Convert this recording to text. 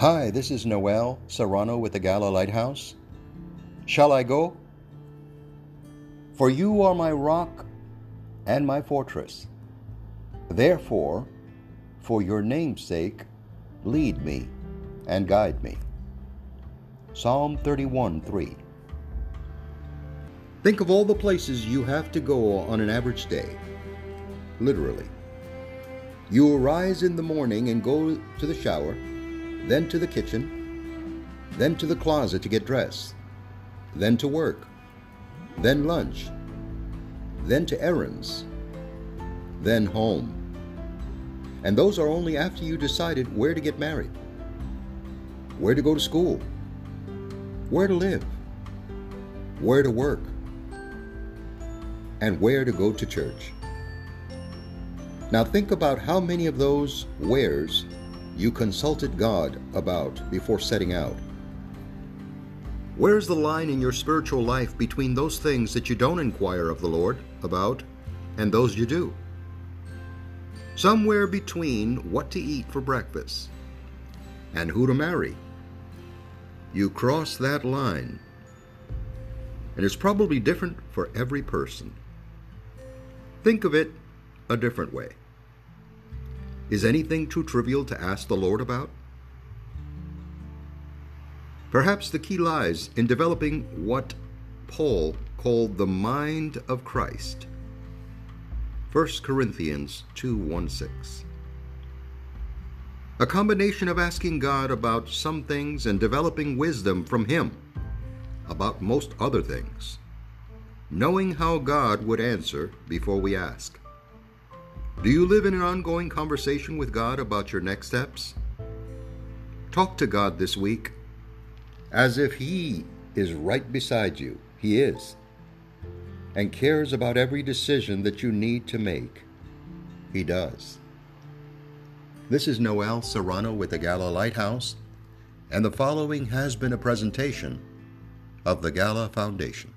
Hi, this is Noel Serrano with the Gala Lighthouse. Shall I go? For you are my rock and my fortress. Therefore, for your name's sake, lead me and guide me. Psalm 31 3. Think of all the places you have to go on an average day. Literally. You arise in the morning and go to the shower, then to the kitchen, then to the closet to get dressed, then to work, then lunch, then to errands, then home. And those are only after you decided where to get married, where to go to school, where to live, where to work, and where to go to church. Now think about how many of those wheres you consulted God about before setting out. Where's the line in your spiritual life between those things that you don't inquire of the Lord about and those you do? Somewhere between what to eat for breakfast and who to marry. You cross that line, and it's probably different for every person. Think of it a different way. Is anything too trivial to ask the Lord about? Perhaps the key lies in developing what Paul called the mind of Christ. 1 Corinthians 2 1 6. A combination of asking God about some things and developing wisdom from Him about most other things knowing how God would answer before we ask. Do you live in an ongoing conversation with God about your next steps? Talk to God this week as if He is right beside you. He is. And cares about every decision that you need to make. He does. This is Noel Serrano with the Gala Lighthouse, and the following has been a presentation of the Gala Foundation.